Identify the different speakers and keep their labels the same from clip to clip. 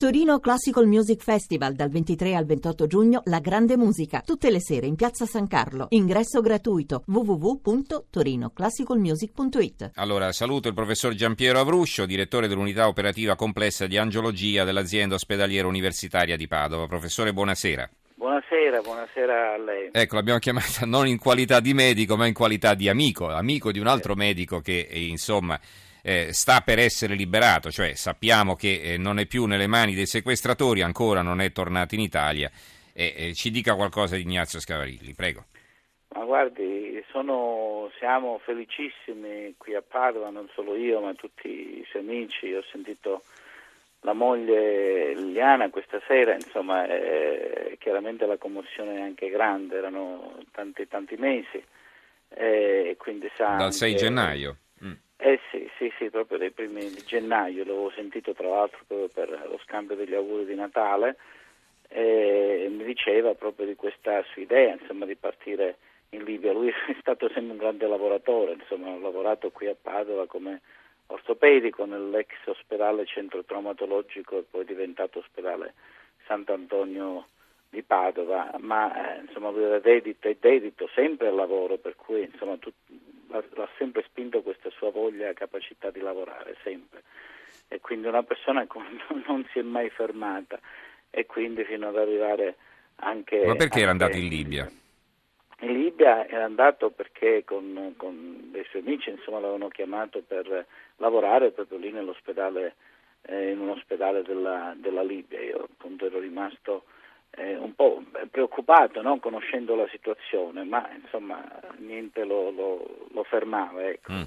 Speaker 1: Torino Classical Music Festival dal 23 al 28 giugno La Grande Musica, tutte le sere in Piazza San Carlo. Ingresso gratuito www.torinoclassicalmusic.it.
Speaker 2: Allora, saluto il professor Giampiero Avruscio, direttore dell'unità operativa complessa di angiologia dell'azienda ospedaliera universitaria di Padova. Professore, buonasera.
Speaker 3: Buonasera, buonasera a lei.
Speaker 2: Ecco, l'abbiamo chiamata non in qualità di medico, ma in qualità di amico, amico di un altro medico che, insomma eh, sta per essere liberato, cioè sappiamo che eh, non è più nelle mani dei sequestratori, ancora non è tornato in Italia. Eh, ci dica qualcosa di Ignazio Scavarilli, prego.
Speaker 3: Ma guardi, sono, siamo felicissimi qui a Padova, non solo io, ma tutti i suoi amici. Ho sentito la moglie Liliana questa sera, insomma, chiaramente la commozione è anche grande, erano tanti, tanti mesi. Eh,
Speaker 2: Dal 6 gennaio.
Speaker 3: Eh sì, sì, sì, proprio dai primi di gennaio, l'avevo sentito tra l'altro proprio per lo scambio degli auguri di Natale e mi diceva proprio di questa sua idea, insomma, di partire in Libia. Lui è stato sempre un grande lavoratore, insomma, ha lavorato qui a Padova come ortopedico nell'ex ospedale centro traumatologico e poi diventato ospedale Sant'Antonio di Padova, ma eh, insomma lui era dedito e dedito sempre al lavoro, per cui insomma tu, l'ha sempre spinto questa sua voglia e capacità di lavorare, sempre. E quindi una persona che non si è mai fermata e quindi fino ad arrivare anche...
Speaker 2: Ma perché era andato in Libia?
Speaker 3: In Libia era andato perché con, con dei suoi amici insomma, l'avevano chiamato per lavorare proprio lì nell'ospedale, eh, in un ospedale della, della Libia. Io appunto ero rimasto eh, un po' preoccupato no? conoscendo la situazione, ma insomma niente lo, lo, lo fermava. Ecco. Mm.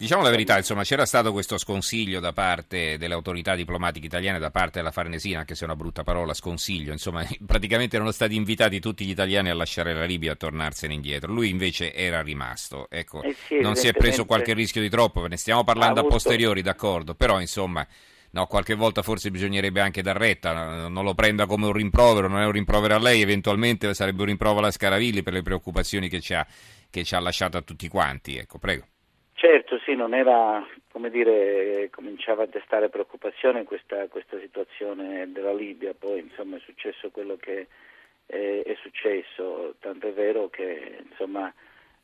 Speaker 2: Diciamo la verità, insomma, c'era stato questo sconsiglio da parte delle autorità diplomatiche italiane, da parte della Farnesina, anche se è una brutta parola, sconsiglio, insomma, praticamente erano stati invitati tutti gli italiani a lasciare la Libia e a tornarsene indietro. Lui invece era rimasto. Ecco, eh sì, non si è preso qualche rischio di troppo, ne stiamo parlando avuto... a posteriori, d'accordo, però insomma no, qualche volta forse bisognerebbe anche dar retta, non lo prenda come un rimprovero, non è un rimprovero a lei, eventualmente sarebbe un rimprovero alla Scaravilli per le preoccupazioni che ci ha, che ci ha lasciato a tutti quanti. Ecco, prego.
Speaker 3: Certo, sì, non era, come dire, cominciava a destare preoccupazione questa, questa situazione della Libia, poi insomma è successo quello che è, è successo, tanto è vero che insomma,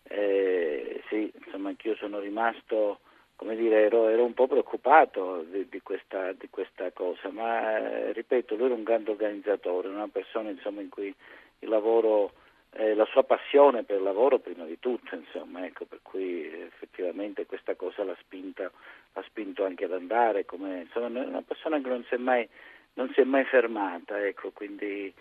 Speaker 3: eh, sì, insomma anch'io sono rimasto come dire, ero, ero, un po' preoccupato di, di, questa, di questa, cosa, ma eh, ripeto, lui era un grande organizzatore, una persona insomma, in cui il lavoro, eh, la sua passione per il lavoro prima di tutto, insomma, ecco, per cui effettivamente questa cosa l'ha, spinta, l'ha spinto anche ad andare, come, insomma, una persona che non si è mai, non si è mai fermata, ecco, quindi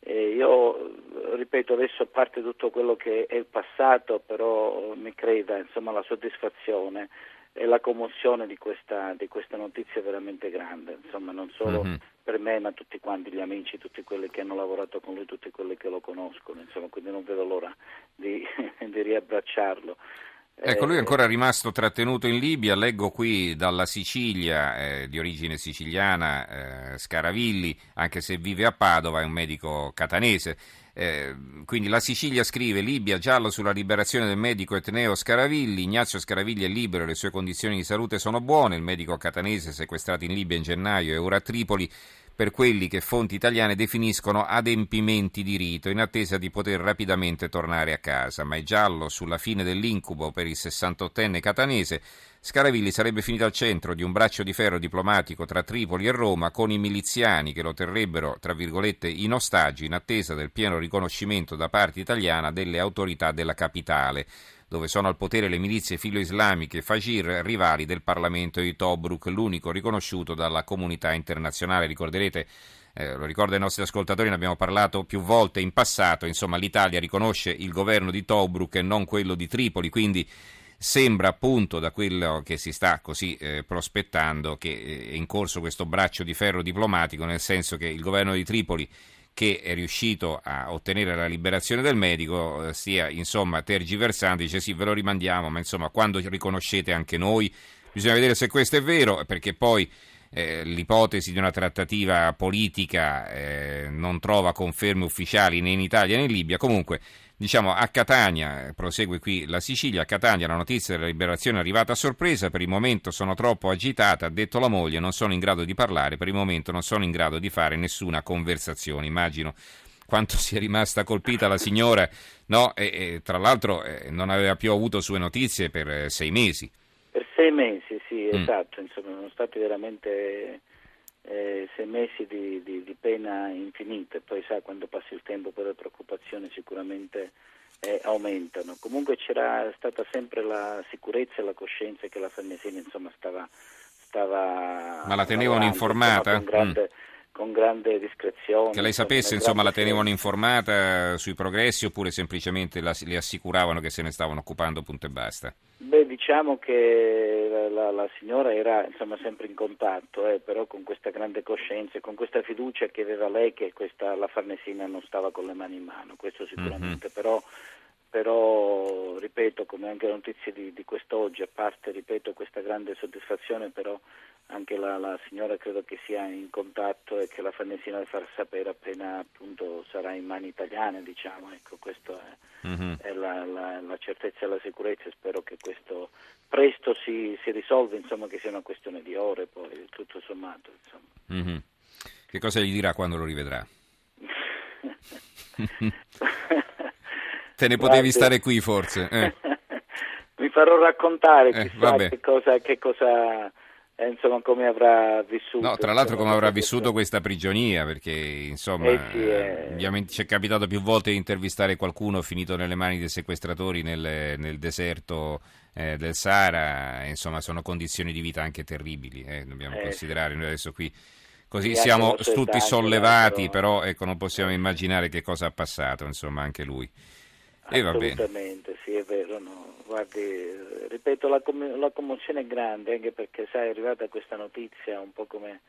Speaker 3: eh, io ripeto adesso a parte tutto quello che è il passato, però mi creda, insomma, la soddisfazione e la commozione di questa, di questa, notizia è veramente grande, insomma non solo mm-hmm. per me ma tutti quanti gli amici, tutti quelli che hanno lavorato con lui, tutti quelli che lo conoscono, insomma quindi non vedo l'ora di, di riabbracciarlo.
Speaker 2: Ecco, lui è ancora rimasto trattenuto in Libia, leggo qui dalla Sicilia, eh, di origine siciliana, eh, Scaravilli, anche se vive a Padova, è un medico catanese. Eh, quindi la Sicilia scrive Libia giallo sulla liberazione del medico Etneo Scaravilli, Ignazio Scaravilli è libero, le sue condizioni di salute sono buone, il medico catanese sequestrato in Libia in gennaio è ora a Tripoli per quelli che fonti italiane definiscono adempimenti di rito, in attesa di poter rapidamente tornare a casa. Ma è giallo sulla fine dell'incubo per il 68enne catanese. Scaravilli sarebbe finito al centro di un braccio di ferro diplomatico tra Tripoli e Roma con i miliziani che lo terrebbero, tra virgolette, in ostaggio in attesa del pieno riconoscimento da parte italiana delle autorità della capitale dove sono al potere le milizie filo-islamiche Fajir, rivali del Parlamento di Tobruk, l'unico riconosciuto dalla comunità internazionale. Ricorderete eh, lo ricordo ai nostri ascoltatori, ne abbiamo parlato più volte in passato, insomma l'Italia riconosce il governo di Tobruk e non quello di Tripoli, quindi sembra appunto da quello che si sta così eh, prospettando che eh, è in corso questo braccio di ferro diplomatico, nel senso che il governo di Tripoli che è riuscito a ottenere la liberazione del medico eh, stia insomma tergiversando, dice sì ve lo rimandiamo, ma insomma quando riconoscete anche noi, bisogna vedere se questo è vero, perché poi eh, l'ipotesi di una trattativa politica eh, non trova conferme ufficiali né in Italia né in Libia, comunque Diciamo a Catania, prosegue qui la Sicilia, a Catania la notizia della liberazione è arrivata a sorpresa, per il momento sono troppo agitata, ha detto la moglie, non sono in grado di parlare, per il momento non sono in grado di fare nessuna conversazione. Immagino quanto sia rimasta colpita la signora, no? e, e, tra l'altro eh, non aveva più avuto sue notizie per eh, sei mesi.
Speaker 3: Per sei mesi, sì, mm. esatto, insomma, sono stati veramente eh, sei mesi di, di, di, pena infinita, poi sa quando passa il tempo poi le preoccupazioni sicuramente eh, aumentano. Comunque c'era stata sempre la sicurezza e la coscienza che la Farnesina insomma stava, stava
Speaker 2: Ma la tenevano informata?
Speaker 3: Insomma, con grande, discrezione.
Speaker 2: Che lei sapesse, insomma, la tenevano informata sui progressi oppure semplicemente la, le assicuravano che se ne stavano occupando punto e basta?
Speaker 3: Beh, diciamo che la, la signora era insomma, sempre in contatto, eh, però con questa grande coscienza e con questa fiducia che aveva lei che questa, la Farnesina non stava con le mani in mano, questo sicuramente, mm-hmm. però però ripeto come anche le notizie di, di quest'oggi a parte ripeto questa grande soddisfazione però anche la, la, signora credo che sia in contatto e che la Farnesina farà sapere appena appunto sarà in mani italiane diciamo ecco questa è, mm-hmm. è la, la, la, certezza e la sicurezza spero che questo presto si, si, risolva insomma che sia una questione di ore poi tutto sommato
Speaker 2: mm-hmm. che cosa gli dirà quando lo rivedrà? Te ne potevi Guardi. stare qui forse. Eh.
Speaker 3: Mi farò raccontare eh, che cosa, che cosa eh, insomma come avrà vissuto.
Speaker 2: No, tra l'altro come avrà vissuto questa prigionia, perché insomma eh sì, eh... ci è capitato più volte di intervistare qualcuno finito nelle mani dei sequestratori nel, nel deserto eh, del Sahara, insomma sono condizioni di vita anche terribili, eh, dobbiamo considerare noi adesso qui. Così siamo tutti sollevati, però ecco, non possiamo immaginare che cosa ha passato, insomma, anche lui.
Speaker 3: E Assolutamente, sì, è vero. No. Guardi, ripeto, la, com- la, commozione è grande anche perché, sai, è arrivata questa notizia un po' come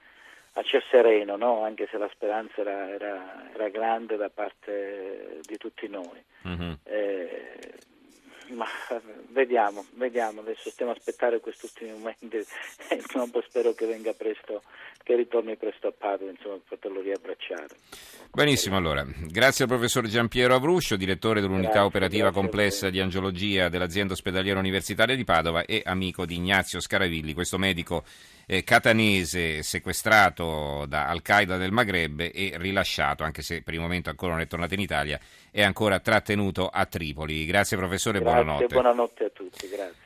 Speaker 3: a ciel sereno, no? anche se la speranza era, era, era, grande da parte di tutti noi. Mm-hmm. Eh, ma vediamo, vediamo, adesso stiamo aspettare questi ultimi momenti e spero che venga presto, che ritorni presto a Padova, insomma, per poterlo riabbracciare.
Speaker 2: Benissimo, allora, grazie al professor Giampiero Avruscio, direttore dell'unità grazie, operativa grazie complessa di angiologia dell'azienda ospedaliera universitaria di Padova e amico di Ignazio Scaravilli, questo medico eh, catanese sequestrato da Al-Qaeda del Maghreb e rilasciato, anche se per il momento ancora non è tornato in Italia, è ancora trattenuto a Tripoli. Grazie professore,
Speaker 3: grazie,
Speaker 2: buonanotte.
Speaker 3: Buonanotte a tutti, grazie.